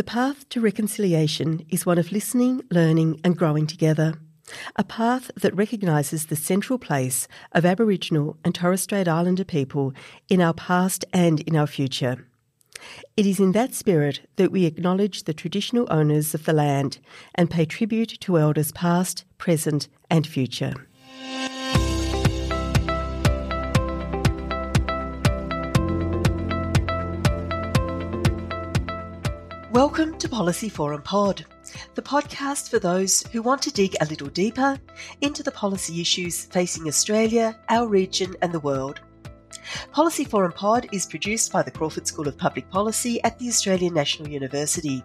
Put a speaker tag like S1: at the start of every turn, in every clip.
S1: The path to reconciliation is one of listening, learning, and growing together. A path that recognises the central place of Aboriginal and Torres Strait Islander people in our past and in our future. It is in that spirit that we acknowledge the traditional owners of the land and pay tribute to elders past, present, and future. Welcome to Policy Forum Pod, the podcast for those who want to dig a little deeper into the policy issues facing Australia, our region, and the world. Policy Forum Pod is produced by the Crawford School of Public Policy at the Australian National University.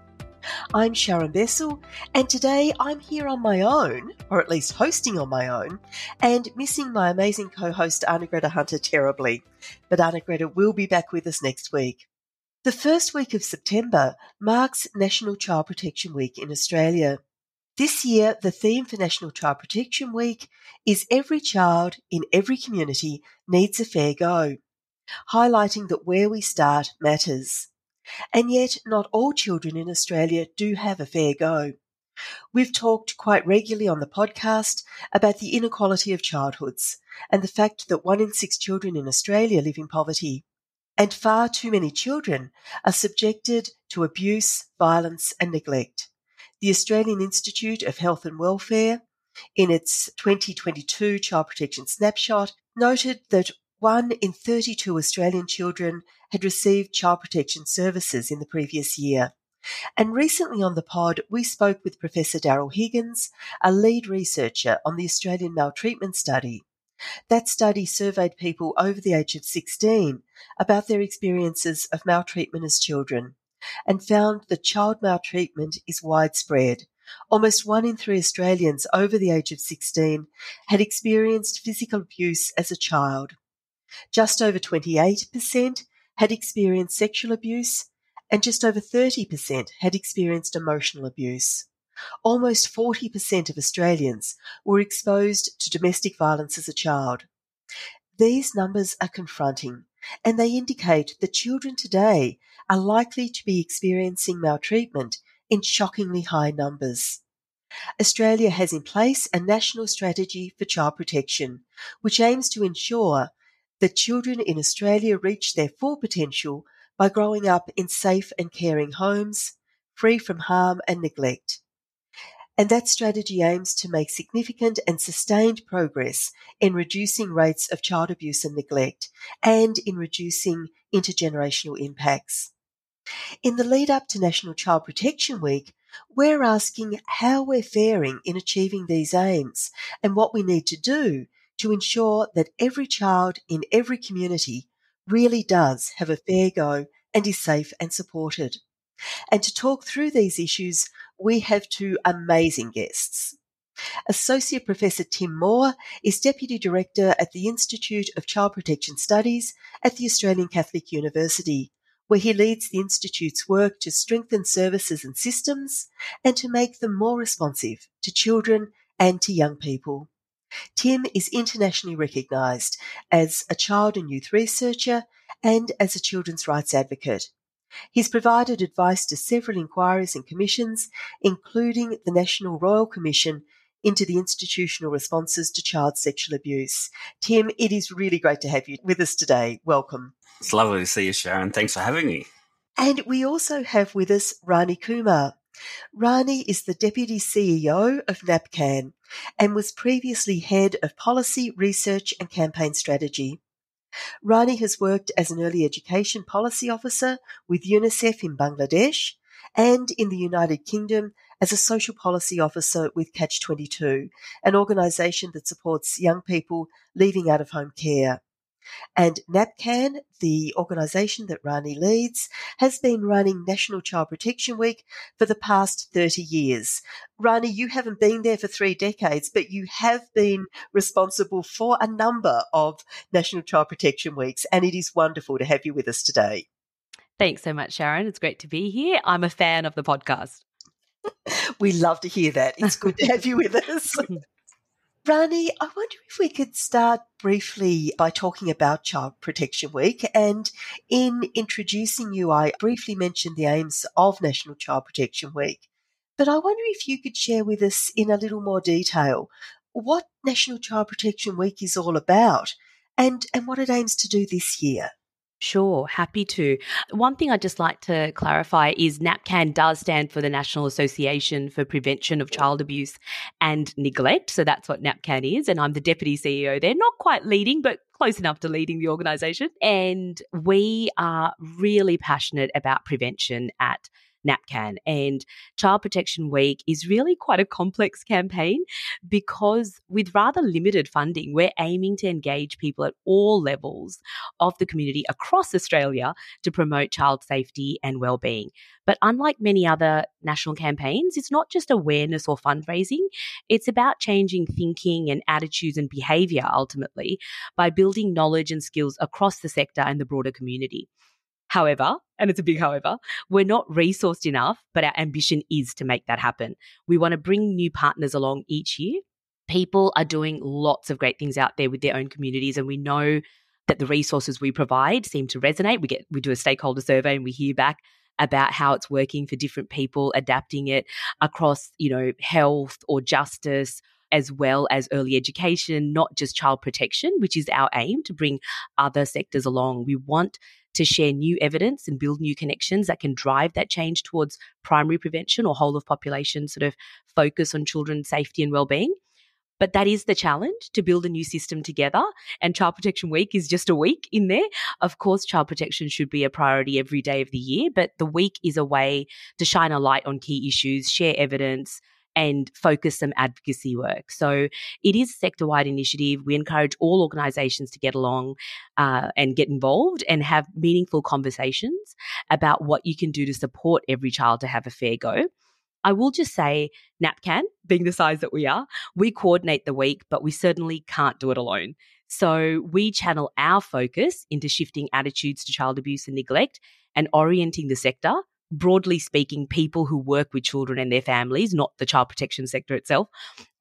S1: I'm Sharon Bessell, and today I'm here on my own, or at least hosting on my own, and missing my amazing co host Arnagretta Hunter terribly. But Arnagretta will be back with us next week. The first week of September marks National Child Protection Week in Australia. This year, the theme for National Child Protection Week is Every Child in Every Community Needs a Fair Go, highlighting that where we start matters. And yet, not all children in Australia do have a fair go. We've talked quite regularly on the podcast about the inequality of childhoods and the fact that one in six children in Australia live in poverty and far too many children are subjected to abuse, violence, and neglect. The Australian Institute of Health and Welfare, in its 2022 Child Protection Snapshot, noted that one in 32 Australian children had received child protection services in the previous year. And recently on the pod, we spoke with Professor Daryl Higgins, a lead researcher on the Australian maltreatment study. That study surveyed people over the age of 16 about their experiences of maltreatment as children and found that child maltreatment is widespread. Almost one in three Australians over the age of 16 had experienced physical abuse as a child. Just over 28% had experienced sexual abuse, and just over 30% had experienced emotional abuse. Almost 40% of Australians were exposed to domestic violence as a child. These numbers are confronting and they indicate that children today are likely to be experiencing maltreatment in shockingly high numbers. Australia has in place a national strategy for child protection, which aims to ensure that children in Australia reach their full potential by growing up in safe and caring homes, free from harm and neglect and that strategy aims to make significant and sustained progress in reducing rates of child abuse and neglect and in reducing intergenerational impacts. In the lead up to National Child Protection Week, we're asking how we're faring in achieving these aims and what we need to do to ensure that every child in every community really does have a fair go and is safe and supported. And to talk through these issues, we have two amazing guests. Associate Professor Tim Moore is Deputy Director at the Institute of Child Protection Studies at the Australian Catholic University, where he leads the Institute's work to strengthen services and systems and to make them more responsive to children and to young people. Tim is internationally recognised as a child and youth researcher and as a children's rights advocate. He's provided advice to several inquiries and commissions, including the National Royal Commission into the institutional responses to child sexual abuse. Tim, it is really great to have you with us today. Welcome.
S2: It's lovely to see you, Sharon. Thanks for having me.
S1: And we also have with us Rani Kumar. Rani is the Deputy CEO of NAPCAN and was previously Head of Policy, Research and Campaign Strategy. Rani has worked as an early education policy officer with UNICEF in Bangladesh and in the United Kingdom as a social policy officer with Catch 22, an organisation that supports young people leaving out of home care. And NAPCAN, the organisation that Rani leads, has been running National Child Protection Week for the past 30 years. Rani, you haven't been there for three decades, but you have been responsible for a number of National Child Protection Weeks, and it is wonderful to have you with us today.
S3: Thanks so much, Sharon. It's great to be here. I'm a fan of the podcast.
S1: we love to hear that. It's good to have you with us. Rani, I wonder if we could start briefly by talking about Child Protection Week. And in introducing you, I briefly mentioned the aims of National Child Protection Week. But I wonder if you could share with us in a little more detail what National Child Protection Week is all about and, and what it aims to do this year.
S3: Sure, happy to. One thing I'd just like to clarify is NAPCAN does stand for the National Association for Prevention of Child Abuse and Neglect. So that's what NAPCAN is. And I'm the deputy CEO there, not quite leading, but close enough to leading the organization. And we are really passionate about prevention at NAPCAN. And Child Protection Week is really quite a complex campaign because, with rather limited funding, we're aiming to engage people at all levels of the community across Australia to promote child safety and well-being. But unlike many other national campaigns, it's not just awareness or fundraising. It's about changing thinking and attitudes and behavior ultimately by building knowledge and skills across the sector and the broader community. However, and it's a big however, we're not resourced enough, but our ambition is to make that happen. We want to bring new partners along each year. People are doing lots of great things out there with their own communities, and we know that the resources we provide seem to resonate. We get we do a stakeholder survey and we hear back about how it's working for different people, adapting it across, you know, health or justice as well as early education, not just child protection, which is our aim to bring other sectors along. We want to share new evidence and build new connections that can drive that change towards primary prevention or whole of population sort of focus on children's safety and well-being. But that is the challenge to build a new system together. And Child Protection Week is just a week in there. Of course, child protection should be a priority every day of the year, but the week is a way to shine a light on key issues, share evidence, and focus some advocacy work. So it is a sector wide initiative. We encourage all organisations to get along uh, and get involved and have meaningful conversations about what you can do to support every child to have a fair go. I will just say, NAPCAN, being the size that we are, we coordinate the week, but we certainly can't do it alone. So we channel our focus into shifting attitudes to child abuse and neglect and orienting the sector broadly speaking, people who work with children and their families, not the child protection sector itself,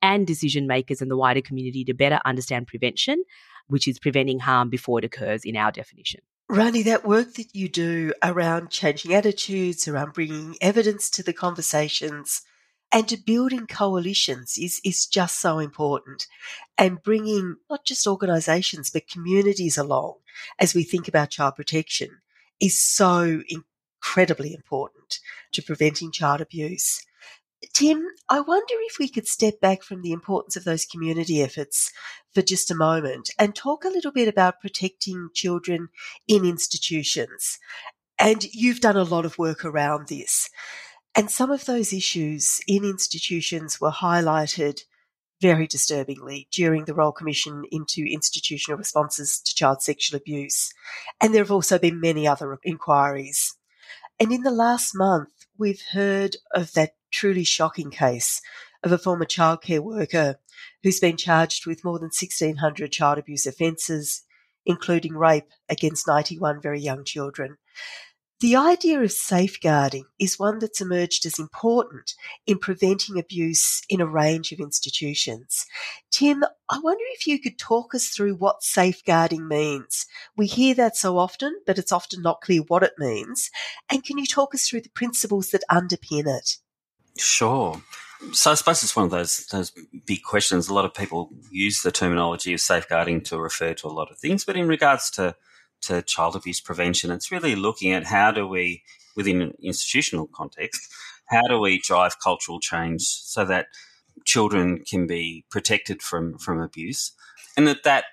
S3: and decision makers in the wider community to better understand prevention, which is preventing harm before it occurs in our definition.
S1: Rani, that work that you do around changing attitudes, around bringing evidence to the conversations, and to building coalitions is, is just so important. And bringing not just organisations, but communities along as we think about child protection is so incredibly important to preventing child abuse. Tim, I wonder if we could step back from the importance of those community efforts for just a moment and talk a little bit about protecting children in institutions. And you've done a lot of work around this. And some of those issues in institutions were highlighted very disturbingly during the Royal Commission into institutional responses to child sexual abuse. And there have also been many other inquiries. And in the last month, we've heard of that truly shocking case of a former childcare worker who's been charged with more than 1,600 child abuse offences, including rape against 91 very young children. The idea of safeguarding is one that's emerged as important in preventing abuse in a range of institutions. Tim, I wonder if you could talk us through what safeguarding means. We hear that so often, but it's often not clear what it means. And can you talk us through the principles that underpin it?
S2: Sure. So I suppose it's one of those those big questions. A lot of people use the terminology of safeguarding to refer to a lot of things, but in regards to to child abuse prevention. It's really looking at how do we, within an institutional context, how do we drive cultural change so that children can be protected from, from abuse and that, that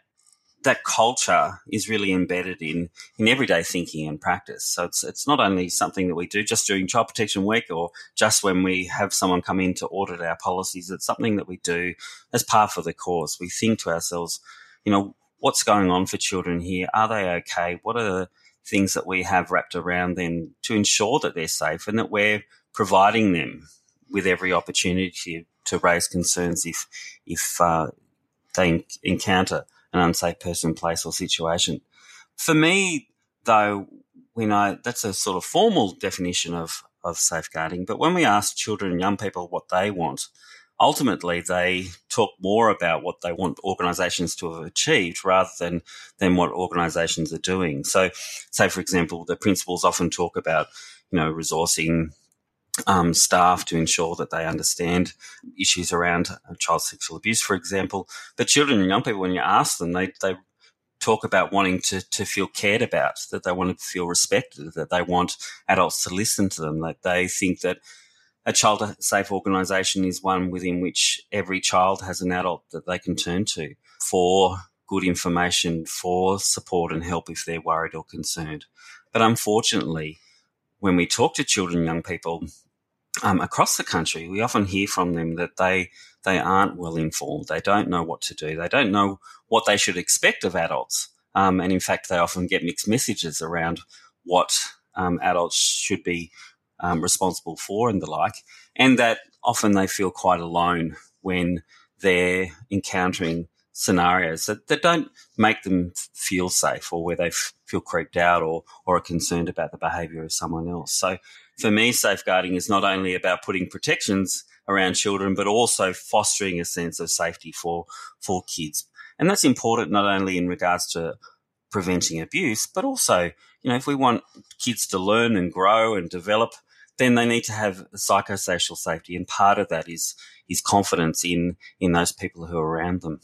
S2: that culture is really embedded in in everyday thinking and practice. So it's it's not only something that we do just during Child Protection Week or just when we have someone come in to audit our policies. It's something that we do as part of the cause. We think to ourselves, you know, what's going on for children here? Are they okay? What are the things that we have wrapped around them to ensure that they're safe and that we're providing them with every opportunity to raise concerns if if uh, they encounter an unsafe person, place, or situation. For me, though, when I that's a sort of formal definition of of safeguarding, but when we ask children and young people what they want, ultimately they talk more about what they want organizations to have achieved rather than than what organizations are doing so say for example the principles often talk about you know resourcing um, staff to ensure that they understand issues around uh, child sexual abuse, for example. But children and young people, when you ask them, they, they talk about wanting to, to feel cared about, that they want to feel respected, that they want adults to listen to them, that they think that a child safe organisation is one within which every child has an adult that they can turn to for good information, for support and help if they're worried or concerned. But unfortunately, when we talk to children and young people um, across the country, we often hear from them that they they aren't well informed. They don't know what to do. They don't know what they should expect of adults. Um, and in fact, they often get mixed messages around what um, adults should be um, responsible for and the like. And that often they feel quite alone when they're encountering scenarios that, that don't make them feel safe or where they f- feel creeped out or, or are concerned about the behavior of someone else. So for me, safeguarding is not only about putting protections around children, but also fostering a sense of safety for, for kids. And that's important not only in regards to preventing abuse, but also, you know, if we want kids to learn and grow and develop, then they need to have psychosocial safety. And part of that is, is confidence in, in those people who are around them.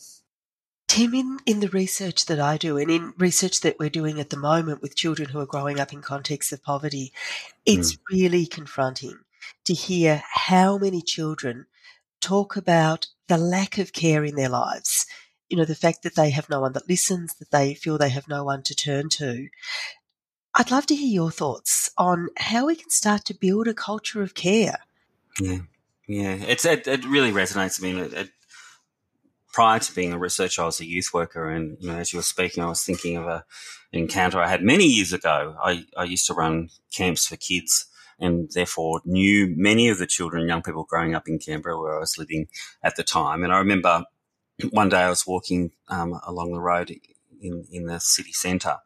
S1: Tim, in, in the research that I do and in research that we're doing at the moment with children who are growing up in contexts of poverty, it's mm. really confronting to hear how many children talk about the lack of care in their lives. You know, the fact that they have no one that listens, that they feel they have no one to turn to. I'd love to hear your thoughts on how we can start to build a culture of care.
S2: Yeah, yeah, it's it, it really resonates. I mean, it, it prior to being a researcher, I was a youth worker, and you know, as you were speaking, I was thinking of a, an encounter I had many years ago. I, I used to run camps for kids, and therefore knew many of the children young people growing up in Canberra, where I was living at the time. And I remember one day I was walking um, along the road in in the city centre,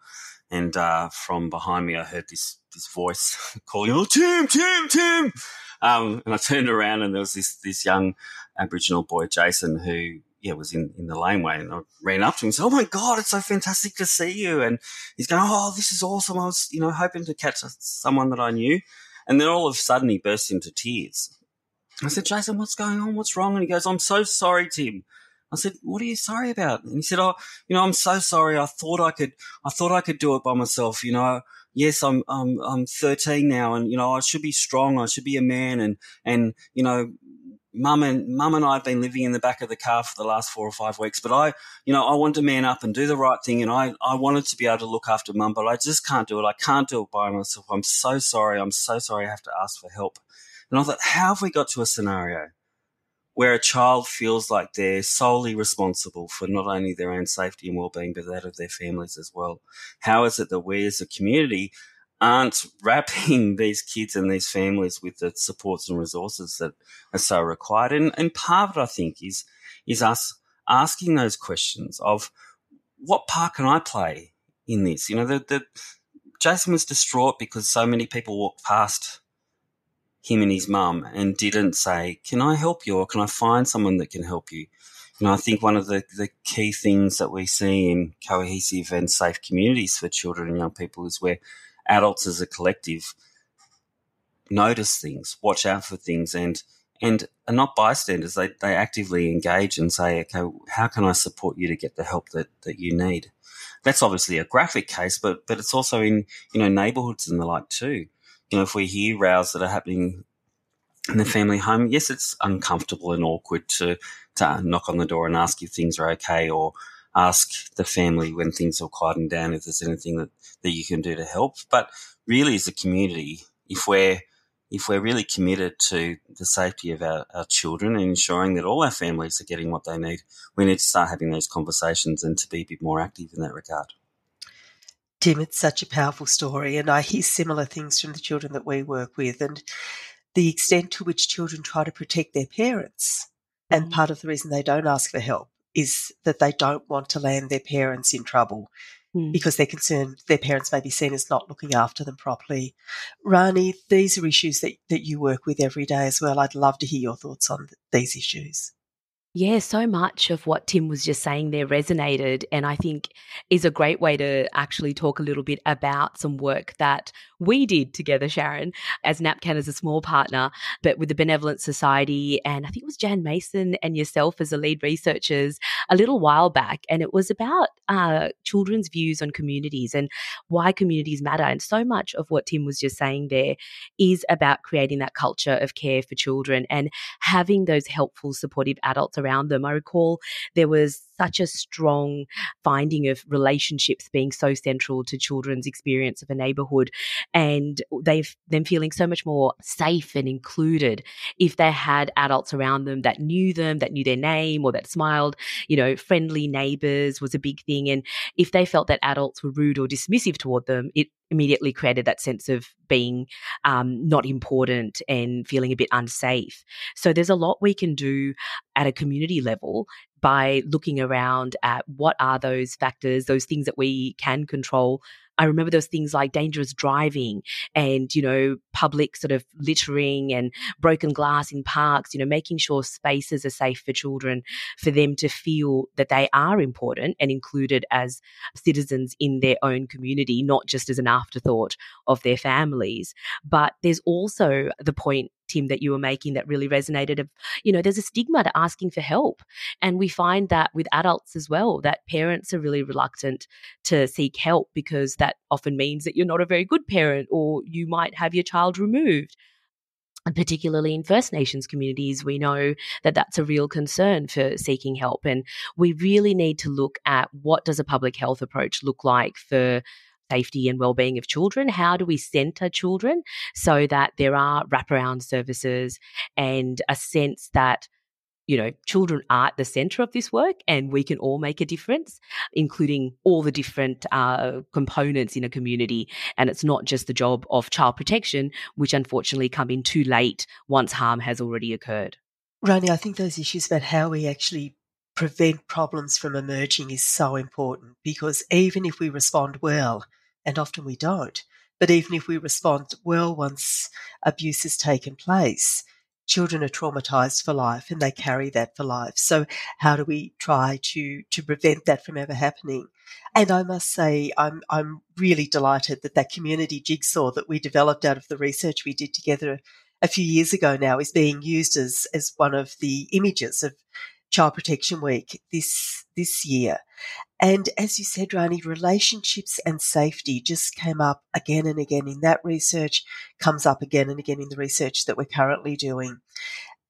S2: and uh, from behind me I heard this this voice calling, "Oh, Tim, Tim, Tim!" Um, and I turned around, and there was this this young Aboriginal boy, Jason, who yeah, was in, in the laneway and I ran up to him and said, Oh my God, it's so fantastic to see you. And he's going, Oh, this is awesome. I was, you know, hoping to catch someone that I knew. And then all of a sudden he burst into tears. I said, Jason, what's going on? What's wrong? And he goes, I'm so sorry, Tim. I said, "What are you sorry about?" And he said, "Oh, you know, I'm so sorry. I thought I could, I thought I could do it by myself. You know, yes, I'm, I'm, I'm 13 now, and you know, I should be strong. I should be a man, and and you know, mum and mum and I have been living in the back of the car for the last four or five weeks. But I, you know, I wanted to man up and do the right thing, and I, I wanted to be able to look after mum, but I just can't do it. I can't do it by myself. I'm so sorry. I'm so sorry. I have to ask for help. And I thought, how have we got to a scenario where a child feels like they're solely responsible for not only their own safety and well-being, but that of their families as well? How is it that we as a community aren't wrapping these kids and these families with the supports and resources that are so required. And, and part of it, I think, is, is us asking those questions of what part can I play in this? You know, the, the, Jason was distraught because so many people walked past him and his mum and didn't say, Can I help you or can I find someone that can help you? Know, I think one of the, the key things that we see in cohesive and safe communities for children and young people is where adults as a collective notice things, watch out for things, and and are not bystanders. They they actively engage and say, okay, how can I support you to get the help that that you need? That's obviously a graphic case, but but it's also in you know neighbourhoods and the like too. You know, if we hear rows that are happening in the family home, yes, it's uncomfortable and awkward to to knock on the door and ask if things are okay, or ask the family when things are quieting down if there's anything that, that you can do to help. But really, as a community, if we're if we're really committed to the safety of our, our children and ensuring that all our families are getting what they need, we need to start having those conversations and to be a bit more active in that regard.
S1: Tim, it's such a powerful story, and I hear similar things from the children that we work with, and the extent to which children try to protect their parents. And mm. part of the reason they don't ask for help is that they don't want to land their parents in trouble mm. because they're concerned their parents may be seen as not looking after them properly. Rani, these are issues that, that you work with every day as well. I'd love to hear your thoughts on these issues.
S3: Yeah, so much of what Tim was just saying there resonated, and I think is a great way to actually talk a little bit about some work that we did together, Sharon, as NAPCAN as a small partner, but with the Benevolent Society, and I think it was Jan Mason and yourself as the lead researchers a little while back, and it was about uh, children's views on communities and why communities matter. And so much of what Tim was just saying there is about creating that culture of care for children and having those helpful, supportive adults around them. I recall there was such a strong finding of relationships being so central to children's experience of a neighborhood and they've them feeling so much more safe and included if they had adults around them that knew them that knew their name or that smiled you know friendly neighbors was a big thing and if they felt that adults were rude or dismissive toward them it immediately created that sense of being um, not important and feeling a bit unsafe. So there's a lot we can do at a community level by looking around at what are those factors, those things that we can control I remember those things like dangerous driving and, you know, public sort of littering and broken glass in parks, you know, making sure spaces are safe for children, for them to feel that they are important and included as citizens in their own community, not just as an afterthought of their families. But there's also the point Tim, that you were making that really resonated of, you know, there's a stigma to asking for help. And we find that with adults as well, that parents are really reluctant to seek help because that often means that you're not a very good parent or you might have your child removed. And particularly in First Nations communities, we know that that's a real concern for seeking help. And we really need to look at what does a public health approach look like for safety and well-being of children how do we center children so that there are wraparound services and a sense that you know, children are at the center of this work and we can all make a difference, including all the different uh, components in a community. And it's not just the job of child protection, which unfortunately come in too late once harm has already occurred.
S1: Rani, I think those issues about how we actually prevent problems from emerging is so important because even if we respond well, and often we don't. But even if we respond well once abuse has taken place, children are traumatized for life and they carry that for life. So how do we try to to prevent that from ever happening? And I must say, I'm I'm really delighted that that community jigsaw that we developed out of the research we did together a few years ago now is being used as as one of the images of Child Protection Week this this year. And as you said, Rani, relationships and safety just came up again and again in that research, comes up again and again in the research that we're currently doing.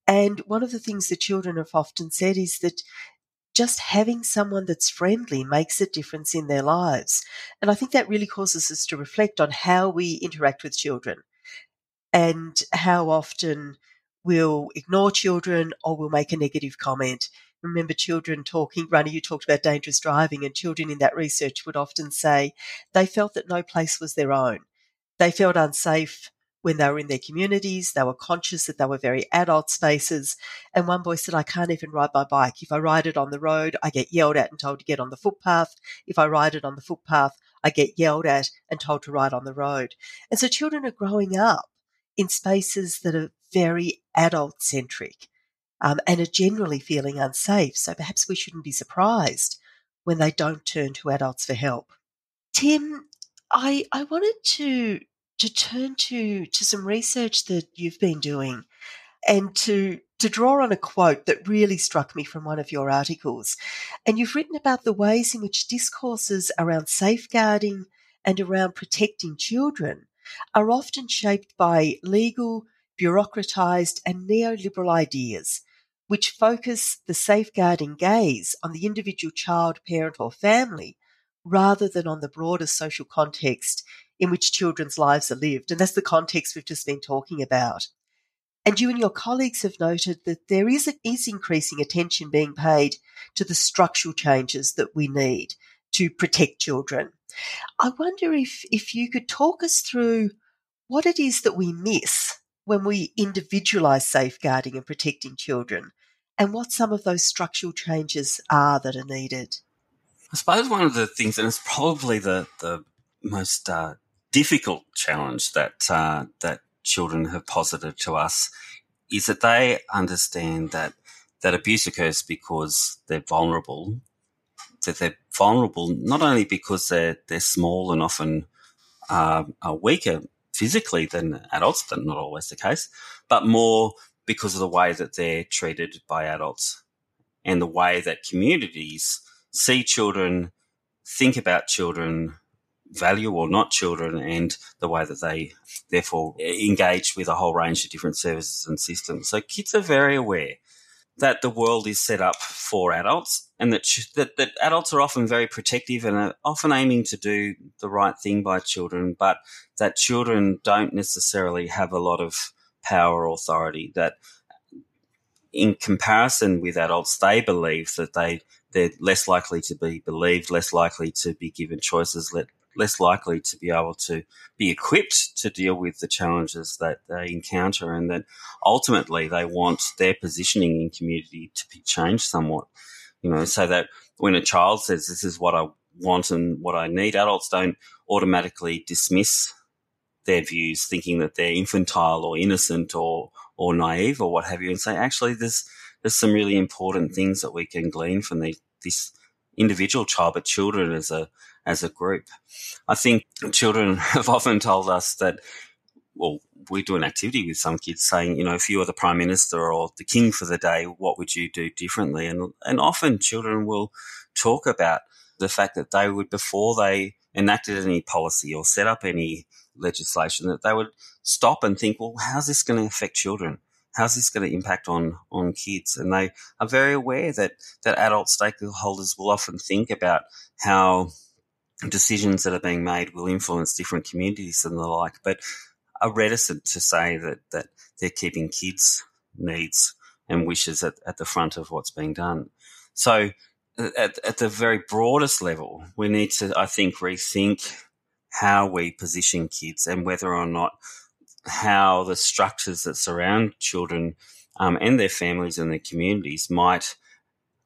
S1: And one of the things the children have often said is that just having someone that's friendly makes a difference in their lives. And I think that really causes us to reflect on how we interact with children and how often we'll ignore children or we'll make a negative comment. Remember children talking, Rani, you talked about dangerous driving, and children in that research would often say they felt that no place was their own. They felt unsafe when they were in their communities. They were conscious that they were very adult spaces. And one boy said, I can't even ride my bike. If I ride it on the road, I get yelled at and told to get on the footpath. If I ride it on the footpath, I get yelled at and told to ride on the road. And so children are growing up in spaces that are very adult centric um, and are generally feeling unsafe. So perhaps we shouldn't be surprised when they don't turn to adults for help. Tim, I, I wanted to to turn to to some research that you've been doing and to to draw on a quote that really struck me from one of your articles. And you've written about the ways in which discourses around safeguarding and around protecting children are often shaped by legal, bureaucratized, and neoliberal ideas, which focus the safeguarding gaze on the individual child, parent, or family rather than on the broader social context in which children's lives are lived. And that's the context we've just been talking about. And you and your colleagues have noted that there is, a, is increasing attention being paid to the structural changes that we need to protect children. I wonder if, if you could talk us through what it is that we miss when we individualise safeguarding and protecting children and what some of those structural changes are that are needed.
S2: I suppose one of the things, and it's probably the, the most uh, difficult challenge that uh, that children have posited to us, is that they understand that that abuse occurs because they're vulnerable. That they're vulnerable not only because they're they're small and often uh, are weaker physically than adults. That's not always the case, but more because of the way that they're treated by adults and the way that communities see children, think about children, value or not children, and the way that they therefore engage with a whole range of different services and systems. So kids are very aware that the world is set up for adults and that, that, that adults are often very protective and are often aiming to do the right thing by children, but that children don't necessarily have a lot of power or authority that in comparison with adults, they believe that they, they're less likely to be believed, less likely to be given choices, less likely to be able to be equipped to deal with the challenges that they encounter, and that ultimately they want their positioning in community to be changed somewhat. You know, so that when a child says, This is what I want and what I need, adults don't automatically dismiss their views, thinking that they're infantile or innocent or or naive or what have you, and say, actually, there's there's some really important things that we can glean from the, this individual child, but children as a as a group. I think children have often told us that, well, we do an activity with some kids saying, you know, if you were the prime minister or the king for the day, what would you do differently? And and often children will talk about the fact that they would before they enacted any policy or set up any legislation that they would stop and think, well, how's this going to affect children? how's this going to impact on on kids? And they are very aware that that adult stakeholders will often think about how decisions that are being made will influence different communities and the like, but are reticent to say that that they're keeping kids' needs and wishes at, at the front of what's being done. So at, at the very broadest level, we need to, I think, rethink how we position kids and whether or not how the structures that surround children um, and their families and their communities might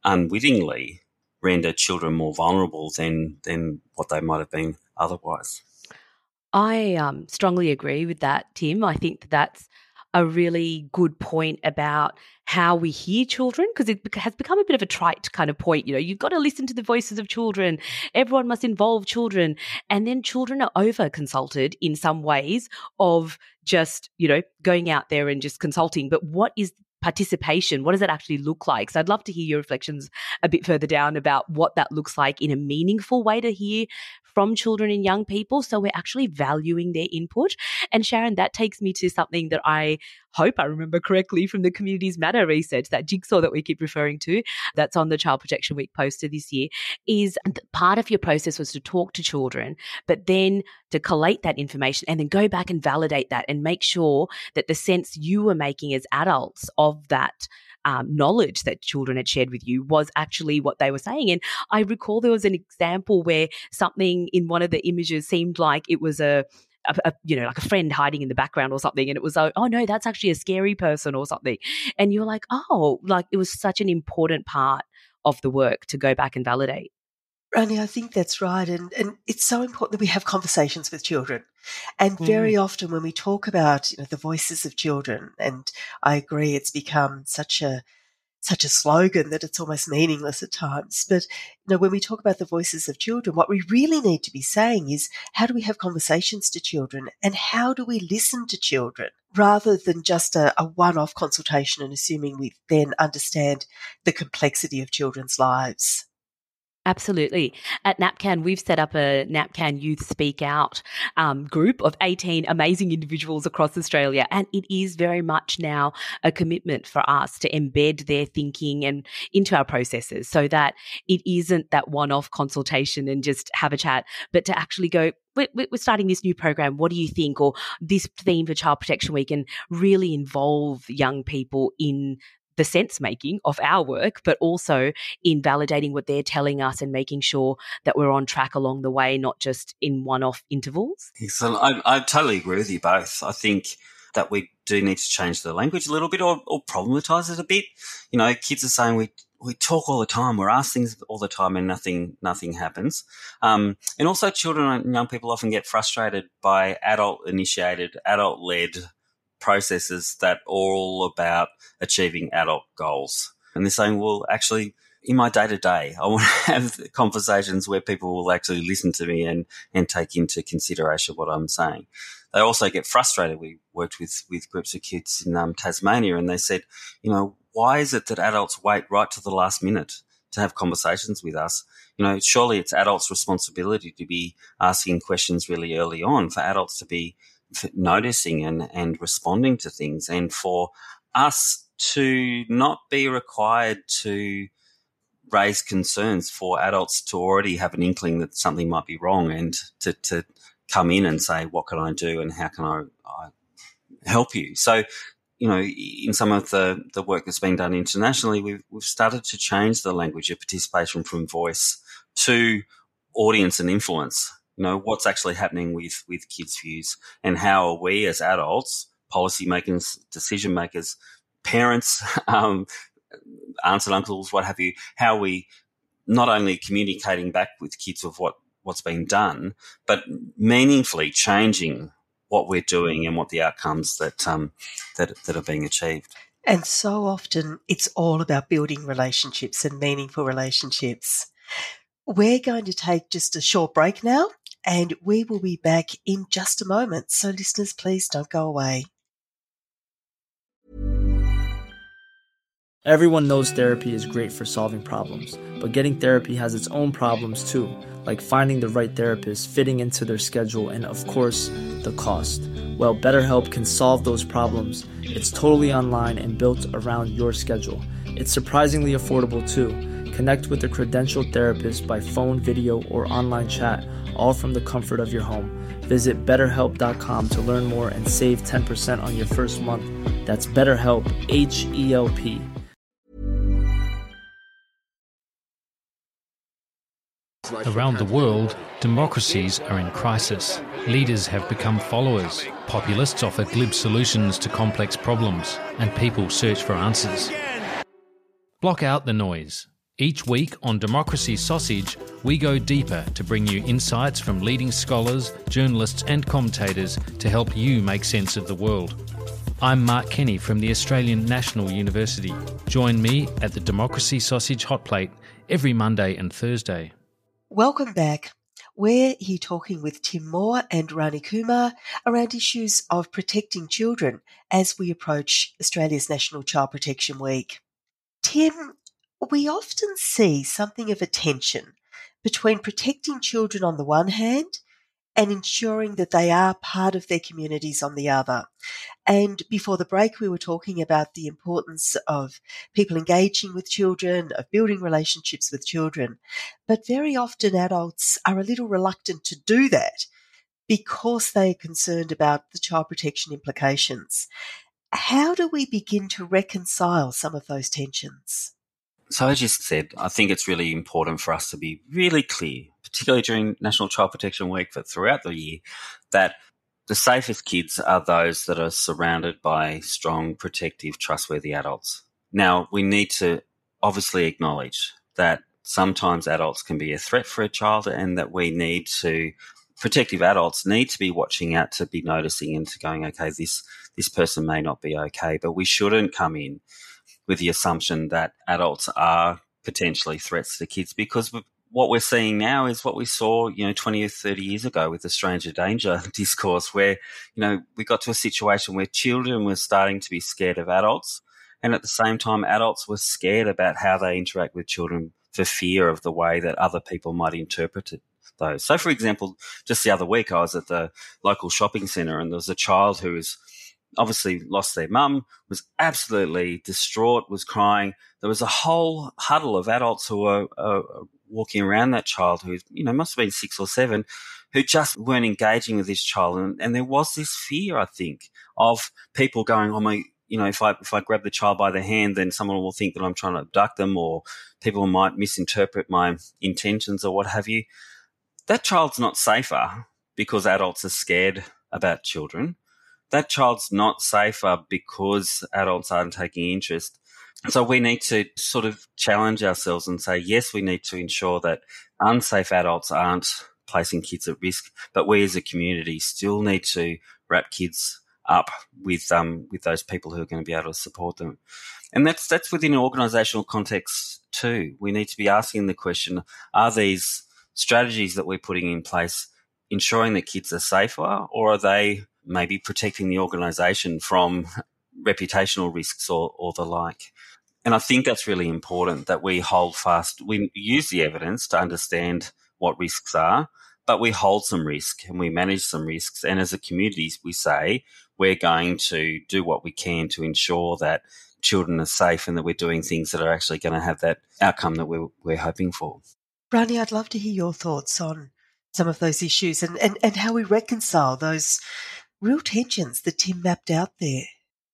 S2: unwittingly render children more vulnerable than than what they might have been otherwise.
S3: I um, strongly agree with that, Tim. I think that that's a really good point about how we hear children because it has become a bit of a trite kind of point. You know, you've got to listen to the voices of children. Everyone must involve children. And then children are over consulted in some ways of just, you know, going out there and just consulting. But what is participation? What does that actually look like? So I'd love to hear your reflections a bit further down about what that looks like in a meaningful way to hear from children and young people. So we're actually valuing their input. And Sharon, that takes me to something that I hope I remember correctly from the Communities Matter research, that jigsaw that we keep referring to, that's on the Child Protection Week poster this year, is part of your process was to talk to children, but then to collate that information and then go back and validate that and make sure that the sense you were making as adults of that um, knowledge that children had shared with you was actually what they were saying. And I recall there was an example where something in one of the images seemed like it was a a, a, you know like a friend hiding in the background or something and it was like oh no that's actually a scary person or something and you're like oh like it was such an important part of the work to go back and validate
S1: Rani, I think that's right. And, and it's so important that we have conversations with children. And very mm. often when we talk about you know, the voices of children, and I agree, it's become such a such a slogan that it's almost meaningless at times. But you know, when we talk about the voices of children, what we really need to be saying is how do we have conversations to children and how do we listen to children rather than just a, a one-off consultation and assuming we then understand the complexity of children's lives.
S3: Absolutely. At NAPCAN, we've set up a NAPCAN Youth Speak Out um, group of 18 amazing individuals across Australia. And it is very much now a commitment for us to embed their thinking and into our processes so that it isn't that one off consultation and just have a chat, but to actually go, we're, starting this new program. What do you think? Or this theme for Child Protection Week and really involve young people in the sense making of our work, but also in validating what they're telling us and making sure that we're on track along the way, not just in one off intervals.
S2: So I, I, totally agree with you both. I think that we do need to change the language a little bit or, or problematize it a bit. You know, kids are saying we we talk all the time, we're asked things all the time, and nothing nothing happens. Um, and also, children and young people often get frustrated by adult initiated, adult led processes that are all about achieving adult goals. And they're saying, well, actually, in my day to day, I want to have conversations where people will actually listen to me and, and take into consideration what I'm saying. They also get frustrated. We worked with, with groups of kids in um, Tasmania and they said, you know, why is it that adults wait right to the last minute to have conversations with us? You know, surely it's adults' responsibility to be asking questions really early on for adults to be noticing and, and responding to things and for us to not be required to raise concerns for adults to already have an inkling that something might be wrong and to, to come in and say, what can I do and how can I, I help you? So, you know, in some of the, the work that's been done internationally, we've, we've started to change the language of participation from voice to audience and influence you know what's actually happening with with kids' views, and how are we as adults, policymakers, decision makers, parents, um, aunts and uncles, what have you, how we not only communicating back with kids of what what's been done, but meaningfully changing what we're doing and what the outcomes that um, that that are being achieved.
S1: And so often it's all about building relationships and meaningful relationships. We're going to take just a short break now and we will be back in just a moment. So, listeners, please don't go away.
S4: Everyone knows therapy is great for solving problems, but getting therapy has its own problems too, like finding the right therapist, fitting into their schedule, and of course, the cost. Well, BetterHelp can solve those problems. It's totally online and built around your schedule. It's surprisingly affordable too. Connect with a credentialed therapist by phone, video, or online chat all from the comfort of your home. Visit betterhelp.com to learn more and save 10% on your first month. That's BetterHelp, H E L P.
S5: Around the world, democracies are in crisis. Leaders have become followers. Populists offer glib solutions to complex problems, and people search for answers. Block out the noise. Each week on Democracy Sausage, we go deeper to bring you insights from leading scholars, journalists, and commentators to help you make sense of the world. I'm Mark Kenny from the Australian National University. Join me at the Democracy Sausage Hot Plate every Monday and Thursday.
S1: Welcome back. We're here talking with Tim Moore and Rani Kumar around issues of protecting children as we approach Australia's National Child Protection Week. Tim, we often see something of a tension between protecting children on the one hand and ensuring that they are part of their communities on the other. And before the break, we were talking about the importance of people engaging with children, of building relationships with children. But very often adults are a little reluctant to do that because they are concerned about the child protection implications. How do we begin to reconcile some of those tensions?
S2: So, as you said, I think it's really important for us to be really clear, particularly during National Child Protection Week, but throughout the year, that the safest kids are those that are surrounded by strong, protective, trustworthy adults. Now, we need to obviously acknowledge that sometimes adults can be a threat for a child and that we need to protective adults need to be watching out to be noticing and to going okay this this person may not be okay but we shouldn't come in with the assumption that adults are potentially threats to kids because what we're seeing now is what we saw, you know, 20 or 30 years ago with the stranger danger discourse, where, you know, we got to a situation where children were starting to be scared of adults. And at the same time, adults were scared about how they interact with children for fear of the way that other people might interpret it those. So, for example, just the other week, I was at the local shopping centre and there was a child who was obviously lost their mum, was absolutely distraught, was crying. There was a whole huddle of adults who were uh, walking around that child who, you know, must have been six or seven, who just weren't engaging with this child. And, and there was this fear, I think, of people going, oh my, you know, if I if I grab the child by the hand, then someone will think that I'm trying to abduct them, or people might misinterpret my intentions, or what have you. That child's not safer because adults are scared about children that child's not safer because adults aren't taking interest. So we need to sort of challenge ourselves and say, yes, we need to ensure that unsafe adults aren't placing kids at risk, but we as a community still need to wrap kids up with um, with those people who are going to be able to support them. And that's that's within an organisational context too. We need to be asking the question: Are these strategies that we're putting in place ensuring that kids are safer, or are they maybe protecting the organisation from reputational risks or, or the like. And I think that's really important that we hold fast. We use the evidence to understand what risks are, but we hold some risk and we manage some risks. And as a community, we say we're going to do what we can to ensure that children are safe and that we're doing things that are actually going to have that outcome that we're, we're hoping for.
S1: Rani, I'd love to hear your thoughts on some of those issues and, and, and how we reconcile those real tensions that Tim mapped out there.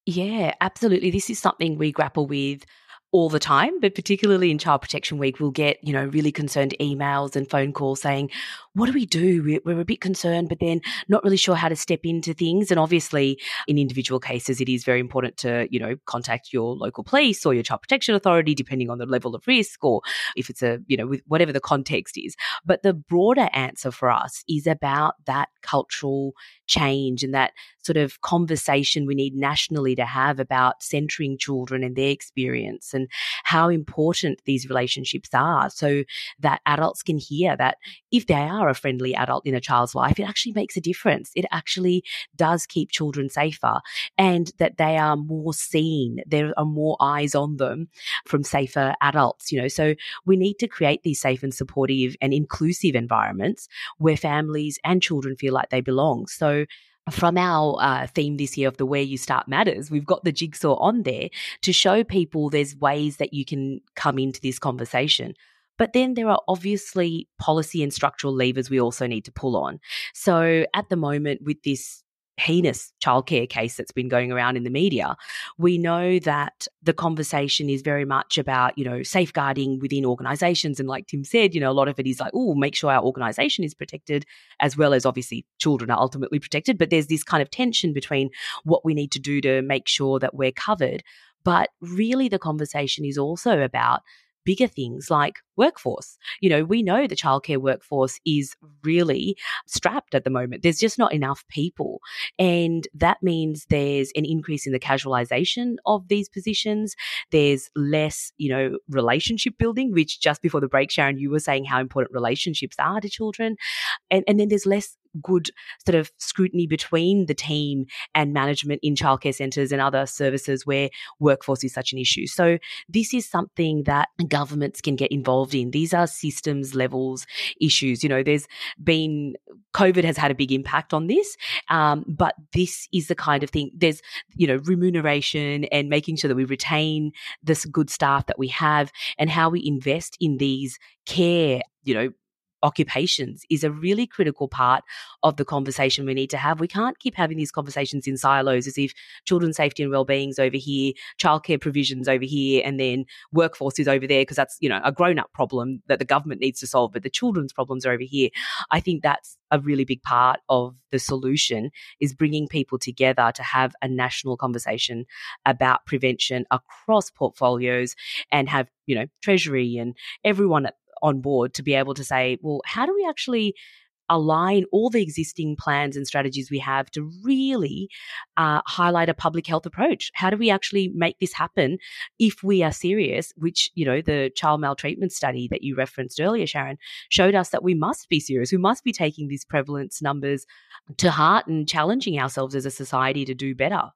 S3: Yeah, absolutely. This is something we grapple with all the time, but particularly in Child Protection Week, we'll get, you know, really concerned emails and phone calls saying, what do we do? We're, a bit concerned, but then not really sure how to step into things. And obviously, in individual cases, it is very important to, you know, contact your local police or your child protection authority, depending on the level of risk or if it's a, you know, whatever the context is. But the broader answer for us is about that cultural change and that sort of conversation we need nationally to have about centering children and their experience and how important these relationships are so that adults can hear that if they are a friendly adult in a child's life, it actually makes a difference. It actually does keep children safer and that they are more seen. There are more eyes on them from safer adults, you know. So we need to create these safe and supportive and inclusive environments where families and children feel like they belong. So from our uh, theme this year of the Where You Start Matters, we've got the jigsaw on there to show people there's ways that you can come into this conversation. But then there are obviously policy and structural levers we also need to pull on. So at the moment, with this heinous childcare case that's been going around in the media, we know that the conversation is very much about, you know, safeguarding within organizations. And like Tim said, you know, a lot of it is like, oh, make sure our organization is protected, as well as obviously children are ultimately protected. But there's this kind of tension between what we need to do to make sure that we're covered. But really, the conversation is also about bigger things like workforce. You know, we know the childcare workforce is really strapped at the moment. There's just not enough people. And that means there's an increase in the casualization of these positions. There's less, you know, relationship building, which just before the break, Sharon, you were saying how important relationships are to children. And, and then there's less good sort of scrutiny between the team and management in childcare centres and other services where workforce is such an issue. So this is something that governments can get involved in. These are systems levels issues. You know, there's been COVID has had a big impact on this, um, but this is the kind of thing. There's you know remuneration and making sure that we retain this good staff that we have and how we invest in these care you know occupations is a really critical part of the conversation we need to have. We can't keep having these conversations in silos as if children's safety and well-being's over here, childcare provisions over here, and then workforce is over there because that's, you know, a grown-up problem that the government needs to solve, but the children's problems are over here. I think that's a really big part of the solution is bringing people together to have a national conversation about prevention across portfolios and have you know treasury and everyone at on board to be able to say, well, how do we actually align all the existing plans and strategies we have to really uh, highlight a public health approach. How do we actually make this happen if we are serious? Which, you know, the child maltreatment study that you referenced earlier, Sharon, showed us that we must be serious. We must be taking these prevalence numbers to heart and challenging ourselves as a society to do better.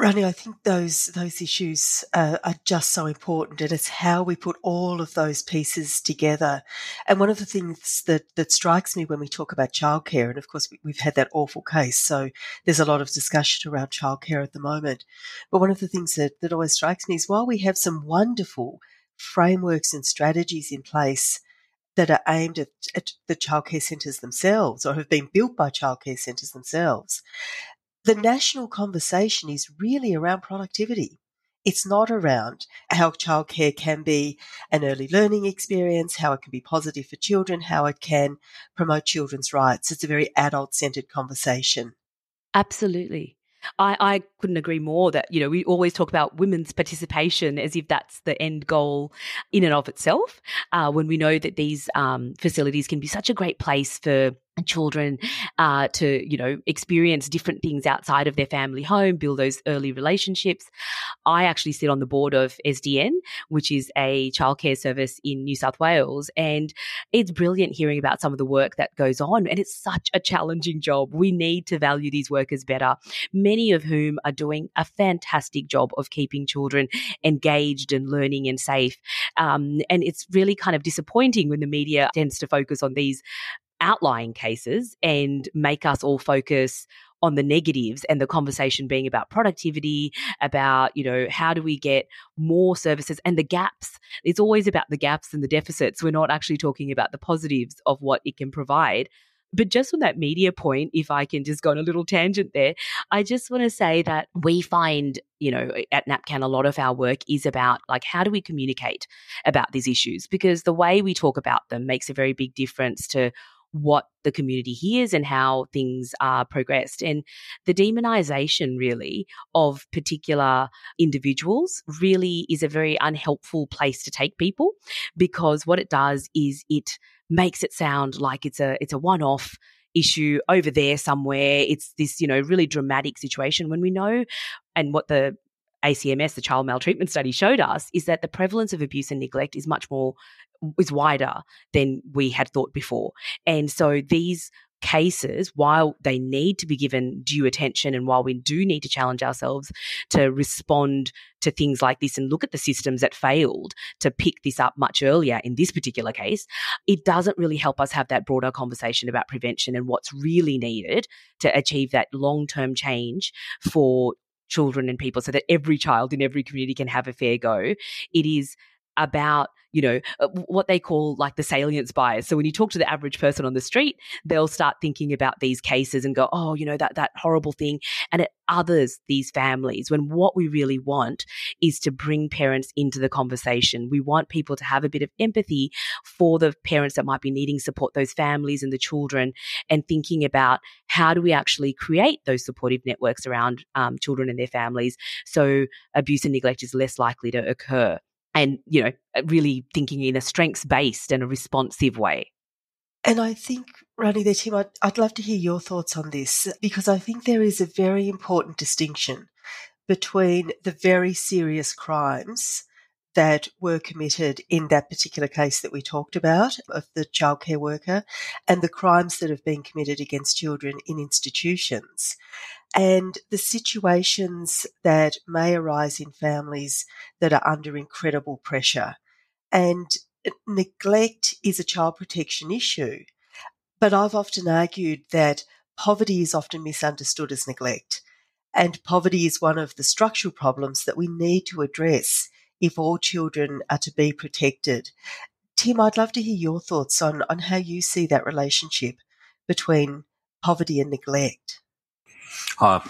S1: Rani, I think those those issues uh, are just so important, and it's how we put all of those pieces together. And one of the things that that strikes me when we talk about childcare, and of course we, we've had that awful case, so there's a lot of discussion around childcare at the moment. But one of the things that that always strikes me is while we have some wonderful frameworks and strategies in place that are aimed at, at the childcare centres themselves or have been built by childcare centres themselves the national conversation is really around productivity. It's not around how childcare can be an early learning experience, how it can be positive for children, how it can promote children's rights. It's a very adult centered conversation.
S3: Absolutely. I, I couldn't agree more that, you know, we always talk about women's participation as if that's the end goal in and of itself, uh, when we know that these um, facilities can be such a great place for children uh, to you know experience different things outside of their family home build those early relationships. I actually sit on the board of sdn which is a childcare service in new south wales and it's brilliant hearing about some of the work that goes on and it's such a challenging job. We need to value these workers better many of whom are doing a fantastic job of keeping children engaged and learning and safe. Um, and it's really kind of disappointing when the media tends to focus on these outlying cases and make us all focus on the negatives and the conversation being about productivity about you know how do we get more services and the gaps. It's always about the gaps and the deficits. We're not actually talking about the positives of what it can provide but just on that media point, if I can just go on a little tangent there, I just want to say that we find, you know, at NAPCAN, a lot of our work is about like, how do we communicate about these issues? Because the way we talk about them makes a very big difference to what the community hears and how things are progressed. And the demonization, really, of particular individuals really is a very unhelpful place to take people because what it does is it makes it sound like it's a it's a one-off issue over there somewhere it's this you know really dramatic situation when we know and what the ACMS, the child maltreatment study, showed us is that the prevalence of abuse and neglect is much more is wider than we had thought before. And so these cases, while they need to be given due attention and while we do need to challenge ourselves to respond to things like this and look at the systems that failed to pick this up much earlier in this particular case, it doesn't really help us have that broader conversation about prevention and what's really needed to achieve that long term change for children and people so that every child in every community can have a fair go. It is about you know uh, what they call like the salience bias. So when you talk to the average person on the street they'll start thinking about these cases and go oh you know that that horrible thing. And it others these families when what we really want is to bring parents into the conversation. We want people to have a bit of empathy for the parents that might be needing support those families and the children and thinking about how do we actually create those supportive networks around um, children and their families so abuse and neglect is less likely to occur and, you know, uh, really thinking in a strengths based and a responsive way.
S1: And I think, Rani, there, Tim, I'd, I'd love to hear your thoughts on this because I think there is a very important distinction between the very serious crimes that were committed in that particular case that we talked about of the childcare worker and the crimes that have been committed against children in institutions and the situations that may arise in families that are under incredible pressure. And neglect is a child protection issue. But I've often argued that poverty is often misunderstood as neglect. And poverty is one of the structural problems that we need to address if all children are to be protected. Tim, I'd love to hear your thoughts on, on how you see that relationship between poverty and neglect.
S2: Oh,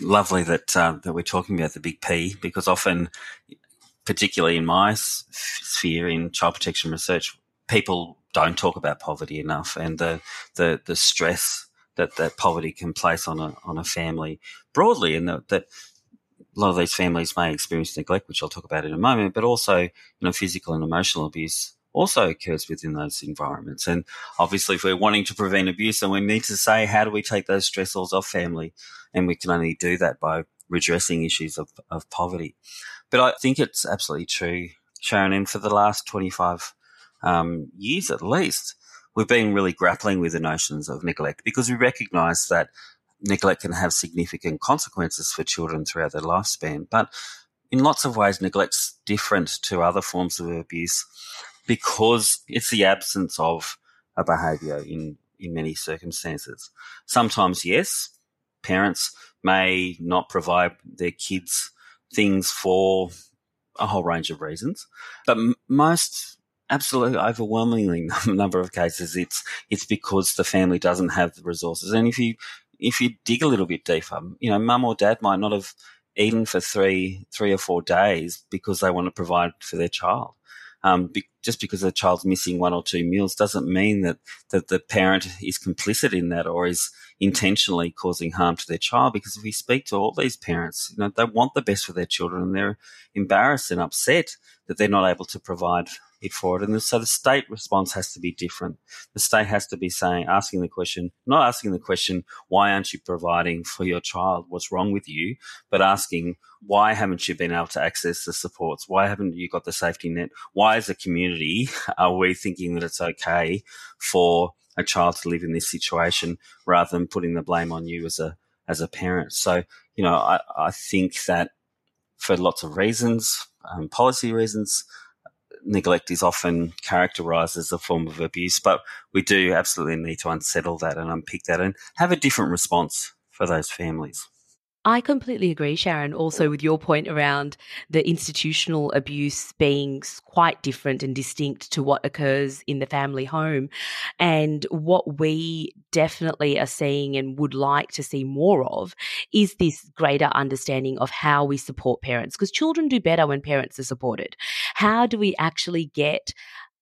S2: lovely that uh, that we're talking about the big P because often, particularly in my sphere in child protection research, people don't talk about poverty enough and the the, the stress that, that poverty can place on a on a family broadly, and that, that a lot of these families may experience neglect, which I'll talk about in a moment, but also you know physical and emotional abuse also occurs within those environments. And obviously, if we're wanting to prevent abuse, then we need to say, how do we take those stressors off family? And we can only do that by redressing issues of, of poverty. But I think it's absolutely true, Sharon. And for the last 25 um, years at least, we've been really grappling with the notions of neglect because we recognize that neglect can have significant consequences for children throughout their lifespan. But in lots of ways, neglect's different to other forms of abuse because it's the absence of a behaviour in, in many circumstances. Sometimes, yes, parents may not provide their kids things for a whole range of reasons, but most absolutely overwhelmingly number of cases it's it's because the family doesn't have the resources and if you if you dig a little bit deeper you know mum or dad might not have eaten for three three or four days because they want to provide for their child. Um, be, just because the child's missing one or two meals doesn't mean that, that the parent is complicit in that or is intentionally causing harm to their child. Because if we speak to all these parents, you know, they want the best for their children and they're embarrassed and upset that they're not able to provide it for it. And so the state response has to be different. The state has to be saying, asking the question, not asking the question, why aren't you providing for your child? What's wrong with you? But asking, why haven't you been able to access the supports? Why haven't you got the safety net? Why as a community are we thinking that it's okay for a child to live in this situation rather than putting the blame on you as a, as a parent? So, you know, I, I think that for lots of reasons, um, policy reasons, neglect is often characterized as a form of abuse, but we do absolutely need to unsettle that and unpick that and have a different response for those families.
S3: I completely agree, Sharon. Also, with your point around the institutional abuse being quite different and distinct to what occurs in the family home. And what we definitely are seeing and would like to see more of is this greater understanding of how we support parents, because children do better when parents are supported. How do we actually get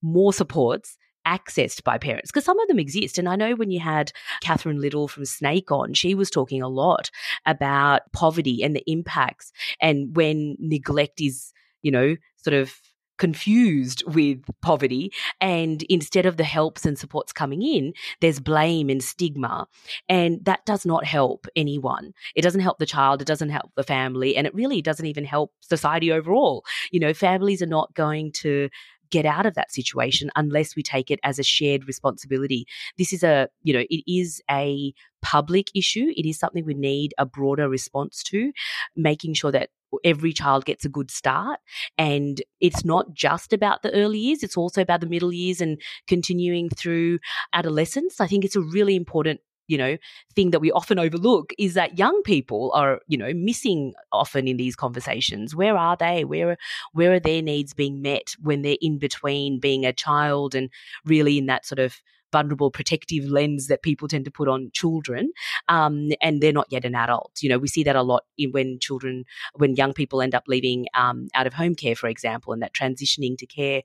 S3: more supports accessed by parents because some of them exist. And I know when you had Catherine Liddle from SNAICC on, she was talking a lot about poverty and the impacts and when neglect is, you know, sort of confused with poverty and instead of the helps and supports coming in there's blame and stigma. And that does not help anyone. It doesn't help the child it doesn't help the family and it really doesn't even help society overall. You know families are not going to get out of that situation unless we take it as a shared responsibility. This is a, you know, it is a public issue. It is something we need a broader response to, making sure that every child gets a good start. And it's not just about the early years, it's also about the middle years and continuing through adolescence. I think it's a really important you know thing that we often overlook is that young people are you know missing often in these conversations. Where are they? Where where are their needs being met when they're in between being a child and really in that sort of vulnerable protective lens that people tend to put on children um, and they're not yet an adult. You know we see that a lot in when children when young people end up leaving um, out of home care for example and that transitioning to care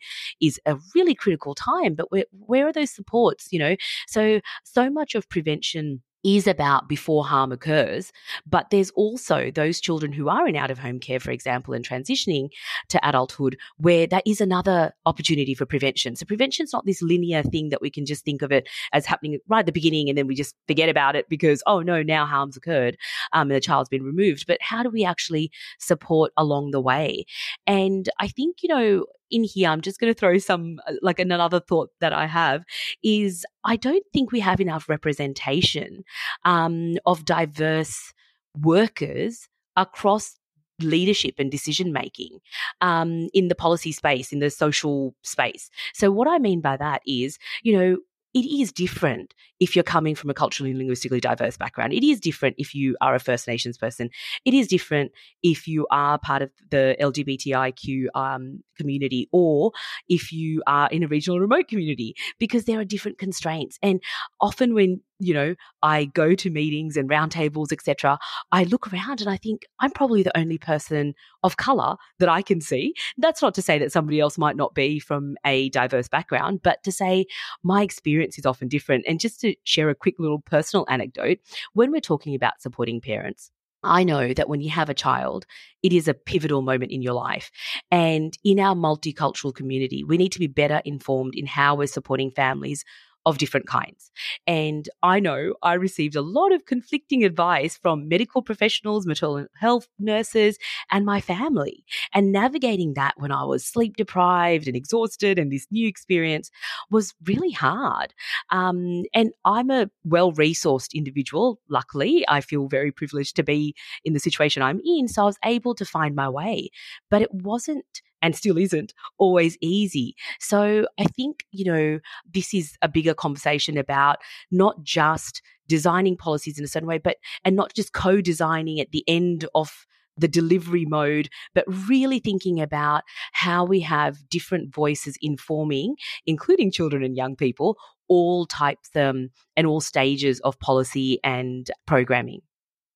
S3: is a really critical time but where, where are those supports you know? So so much of prevention is about before harm occurs. But there's also those children who are in out of home care, for example, and transitioning to adulthood, where that is another opportunity for prevention. So prevention is not this linear thing that we can just think of it as happening right at the beginning and then we just forget about it because, oh no, now harm's occurred um, and the child's been removed. But how do we actually support along the way? And I think, you know, in here, I'm just going to throw some, uh, like another thought that I have is I don't think we have enough representation um, of diverse workers across leadership and decision making um, in the policy space, in the social space. So, what I mean by that is, you know, it is different if you're coming from a culturally and linguistically diverse background. It is different if you are a First Nations person. It is different if you are part of the LGBTIQ um, community or if you are in a regional remote community because there are different constraints. And often when you know I go to meetings and roundtables, etc., I look around and I think I'm probably the only person of color that I can see. That's not to say that somebody else might not be from a diverse background, but to say my experience is often different. And just to share a quick little personal anecdote, when we're talking about supporting parents, I know that when you have a child, it is a pivotal moment in your life. And in our multicultural community, we need to be better informed in how we're supporting families of different kinds. And I know I received a lot of conflicting advice from medical professionals, maternal health nurses, and my family. And navigating that when I was sleep deprived and exhausted and this new experience was really hard. Um, and I'm a well resourced individual. Luckily, I feel very privileged to be in the situation I'm in. So I was able to find my way. But it wasn't and still isn't always easy. So I think, you know, this is a bigger conversation about not just designing policies in a certain way, but and not just co-designing at the end of the delivery mode, but really thinking about how we have different voices informing, including children and young people, all types um, and all stages of policy and programming.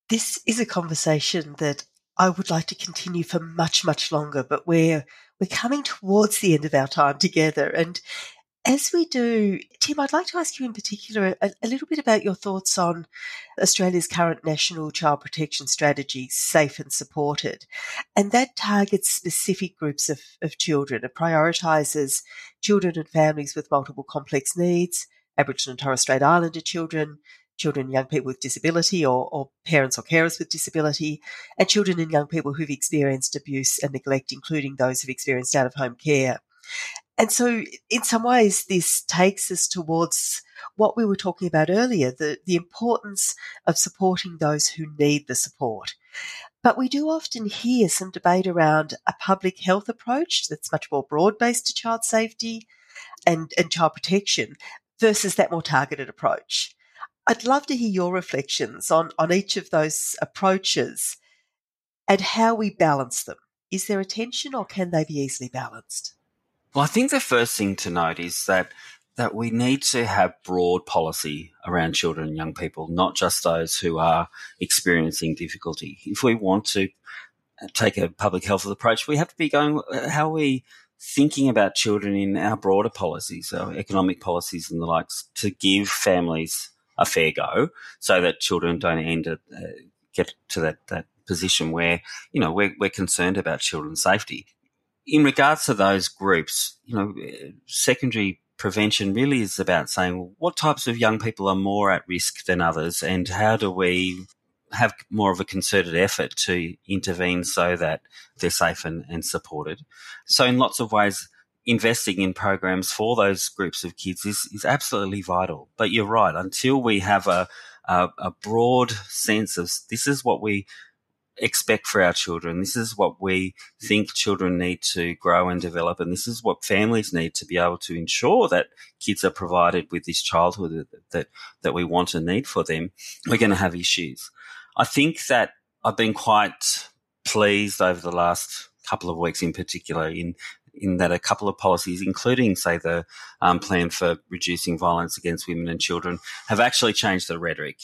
S1: This is a conversation that I would like to continue for much, much longer, but we're we're coming towards the end of our time together. And as we do, Tim, I'd like to ask you in particular a, a, little bit about your thoughts on Australia's current national child protection strategy, Safe and Supported. And that targets specific groups of, of children. It prioritises children and families with multiple complex needs, Aboriginal and Torres Strait Islander children, children and young people with disability or, or parents or carers with disability, and children and young people who've experienced abuse and neglect, including those who've experienced out of home care. And so, in some ways, this takes us towards what we were talking about earlier the, the importance of supporting those who need the support. But we do often hear some debate around a public health approach that's much more broad based to child safety and, and child protection versus that more targeted approach. I'd love to hear your reflections on, on each of those approaches and how we balance them. Is there a tension or can they be easily balanced?
S2: Well, I think the first thing to note is that that we need to have broad policy around children and young people, not just those who are experiencing difficulty. If we want to take a public health approach, we have to be going, how are we thinking about children in our broader policies, our economic policies and the likes, to give families a fair go so that children don't end up, uh, get to that, that position where, you know, we're, we're concerned about children's safety. In regards to those groups, you know, secondary prevention really is about saying well, what types of young people are more at risk than others and how do we have more of a concerted effort to intervene so that they're safe and, and supported. So in lots of ways, investing in programs for those groups of kids is, is absolutely vital. But you're right, until we have a, a, a broad sense of this is what we expect for our children. This is what we think children need to grow and develop. And this is what families need to be able to ensure that kids are provided with this childhood that, that we want and need for them. We're going to have issues. I think that I've been quite pleased over the last couple of weeks in particular in in that a couple of policies, including, say, the um, plan for reducing violence against women and children, have actually changed the rhetoric.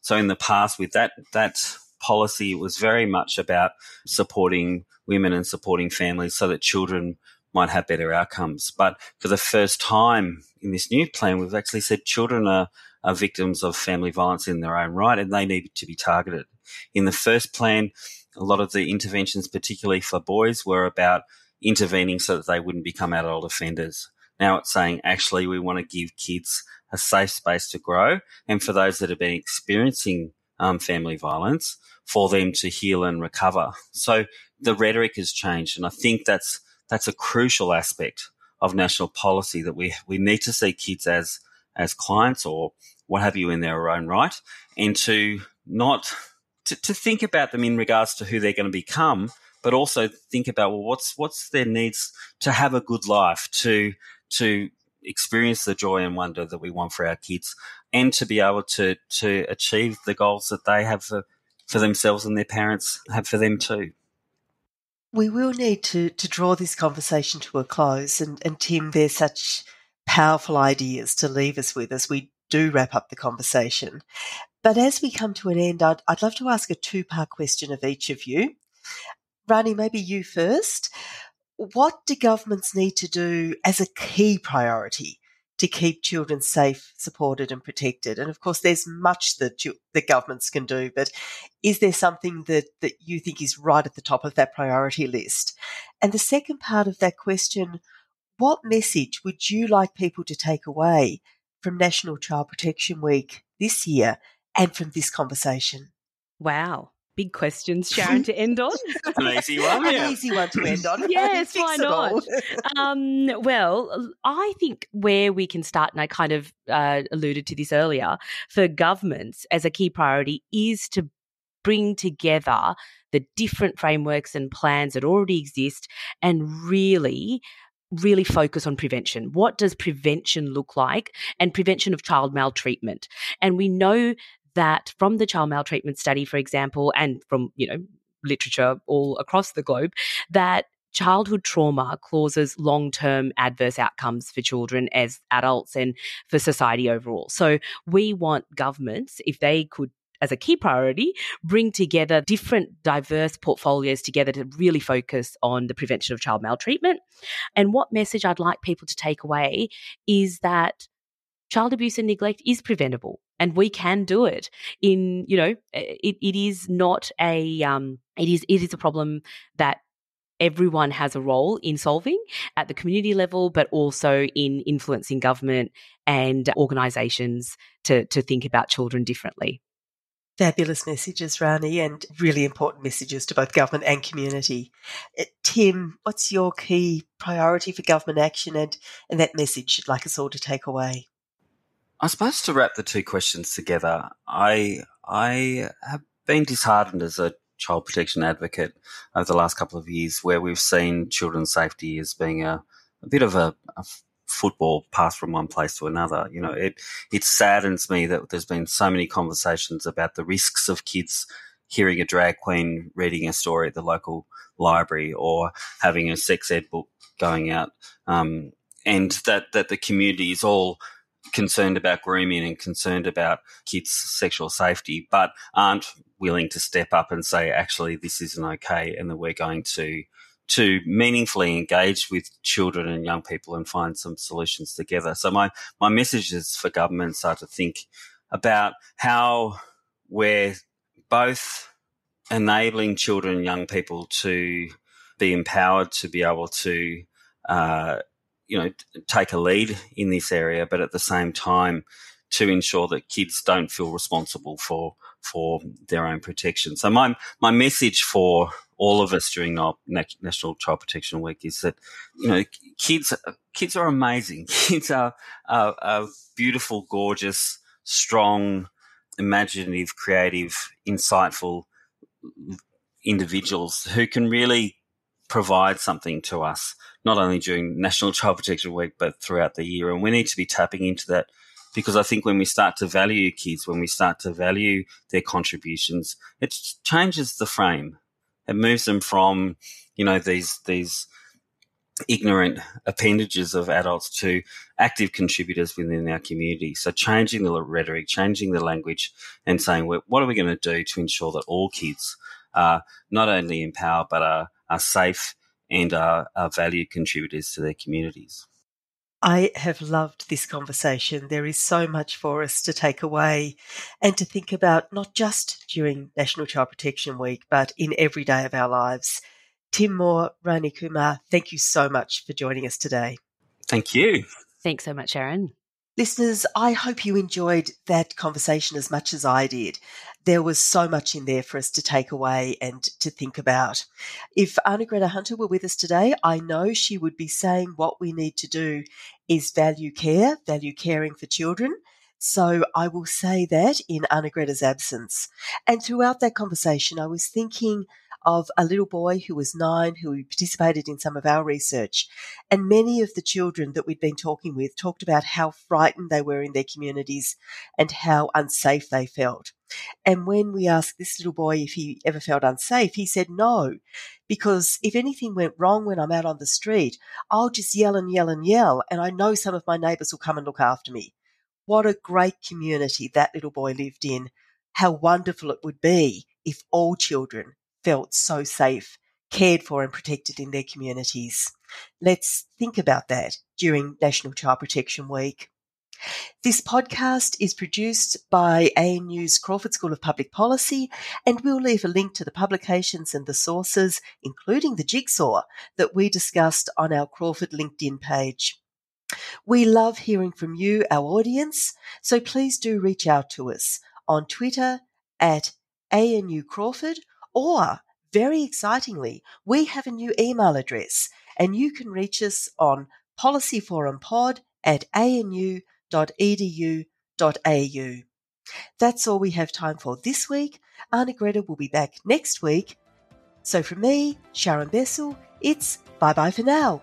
S2: So in the past, with that that policy, it was very much about supporting women and supporting families so that children might have better outcomes. But for the first time in this new plan, we've actually said children are, are victims of family violence in their own right and they need to be targeted. In the first plan, a lot of the interventions, particularly for boys, were about intervening so that they wouldn't become adult offenders. Now it's saying actually we want to give kids a safe space to grow, and for those that have been experiencing um, family violence, for them to heal and recover. So the rhetoric has changed, and I think that's that's a crucial aspect of national policy that we we need to see kids as as clients or what have you in their own right, and to not to, to think about them in regards to who they're going to become, but also think about well, what's what's their needs to have a good life, to to experience the joy and wonder that we want for our kids, and to be able to to achieve the goals that they have for, for themselves and their parents have for them too.
S1: We will need to to draw this conversation to a close, and and Tim, there's such powerful ideas to leave us with as we do wrap up the conversation. But as we come to an end, I'd, I'd love to ask a two part question of each of you. Rani, maybe you first. What do governments need to do as a key priority to keep children safe, supported, and protected? And of course, there's much that you, the governments can do, but is there something that, that you think is right at the top of that priority list? And the second part of that question what message would you like people to take away from National Child Protection Week this year and from this conversation?
S3: Wow. Big questions, Sharon, to end on.
S2: An easy one.
S1: An easy one to end on.
S3: yes, why not? um, well, I think where we can start, and I kind of uh, alluded to this earlier, for governments as a key priority is to bring together the different frameworks and plans that already exist and really really focus on prevention. What does prevention look like? And prevention of child maltreatment. And we know that from the child maltreatment study, for example, and from, you know, literature all across the globe, that childhood trauma causes long term adverse outcomes for children as adults and for society overall. So we want governments, if they could as a key priority, bring together different diverse portfolios together to really focus on the prevention of child maltreatment. And what message I'd like people to take away is that child abuse and neglect is preventable and we can do it in you know it, it is not a um it is it is a problem that everyone has a role in solving at the community level but also in influencing government and organizations to to think about children differently
S1: Fabulous messages, Rani, and really important messages to both government and community. Uh, Tim, what's your key priority for government action and, and that message you'd like us all to take away?
S2: I suppose to wrap the two questions together, I I have been disheartened as a child protection advocate over the last couple of years, where we've seen children's safety as being a, a bit of a, a football pass from one place to another. You know, it it saddens me that there's been so many conversations about the risks of kids hearing a drag queen reading a story at the local library or having a sex ed book going out, um, and that that the community is all concerned about grooming and concerned about kids' sexual safety, but aren't willing to step up and say, actually, this isn't okay, and that we're going to to meaningfully engage with children and young people and find some solutions together. So my my messages for governments are to think about how we're both enabling children and young people to be empowered to be able to uh, you know, take a lead in this area, but at the same time, to ensure that kids don't feel responsible for for their own protection. So my my message for all of us during our National Child Protection Week is that you know kids kids are amazing. Kids are, are, are beautiful, gorgeous, strong, imaginative, creative, insightful individuals who can really provide something to us not only during National Child Protection Week, but throughout the year. And we need to be tapping into that because I think when we start to value kids, when we start to value their contributions, it changes the frame. It moves them from, you know, these, these, ignorant appendages of adults to active contributors within our community. So changing the rhetoric, changing the language and saying, well, what are we going to do to ensure that all kids are not only empowered, but are, are safe and are, are valued contributors to their communities.
S1: I have loved this conversation. There is so much for us to take away and to think about, not just during National Child Protection Week, but in every day of our lives. Tim Moore, Rani Kumar, thank you so much for joining us today.
S2: Thank you.
S3: Thanks so much, Sharon.
S1: Listeners, I hope you enjoyed that conversation as much as I did. There was so much in there for us to take away and to think about. If Arnagretta Hunter were with us today, I know she would be saying what we need to do is value care, value caring for children. So I will say that in Arnagretta's absence. And throughout that conversation, I was thinking of a little boy who was nine who participated in some of our research. And many of the children that we'd been talking with talked about how frightened they were in their communities and how unsafe they felt. And when we asked this little boy if he ever felt unsafe, he said no, because if anything went wrong when I'm out on the street, I'll just yell and yell and yell, and I know some of my neighbours will come and look after me. What a great community that little boy lived in. How wonderful it would be if all children felt so safe, cared for, and protected in their communities. Let's think about that during National Child Protection Week. This podcast is produced by ANU's Crawford School of Public Policy, and we'll leave a link to the publications and the sources, including the jigsaw that we discussed on our Crawford LinkedIn page. We love hearing from you, our audience, so please do reach out to us on Twitter at ANU Crawford or very excitingly, we have a new email address and you can reach us on policyforumpod at anu.edu.au. That's all we have time for this week. Arnagretta will be back next week. So from me, Sharon Bessell, it's bye bye for now.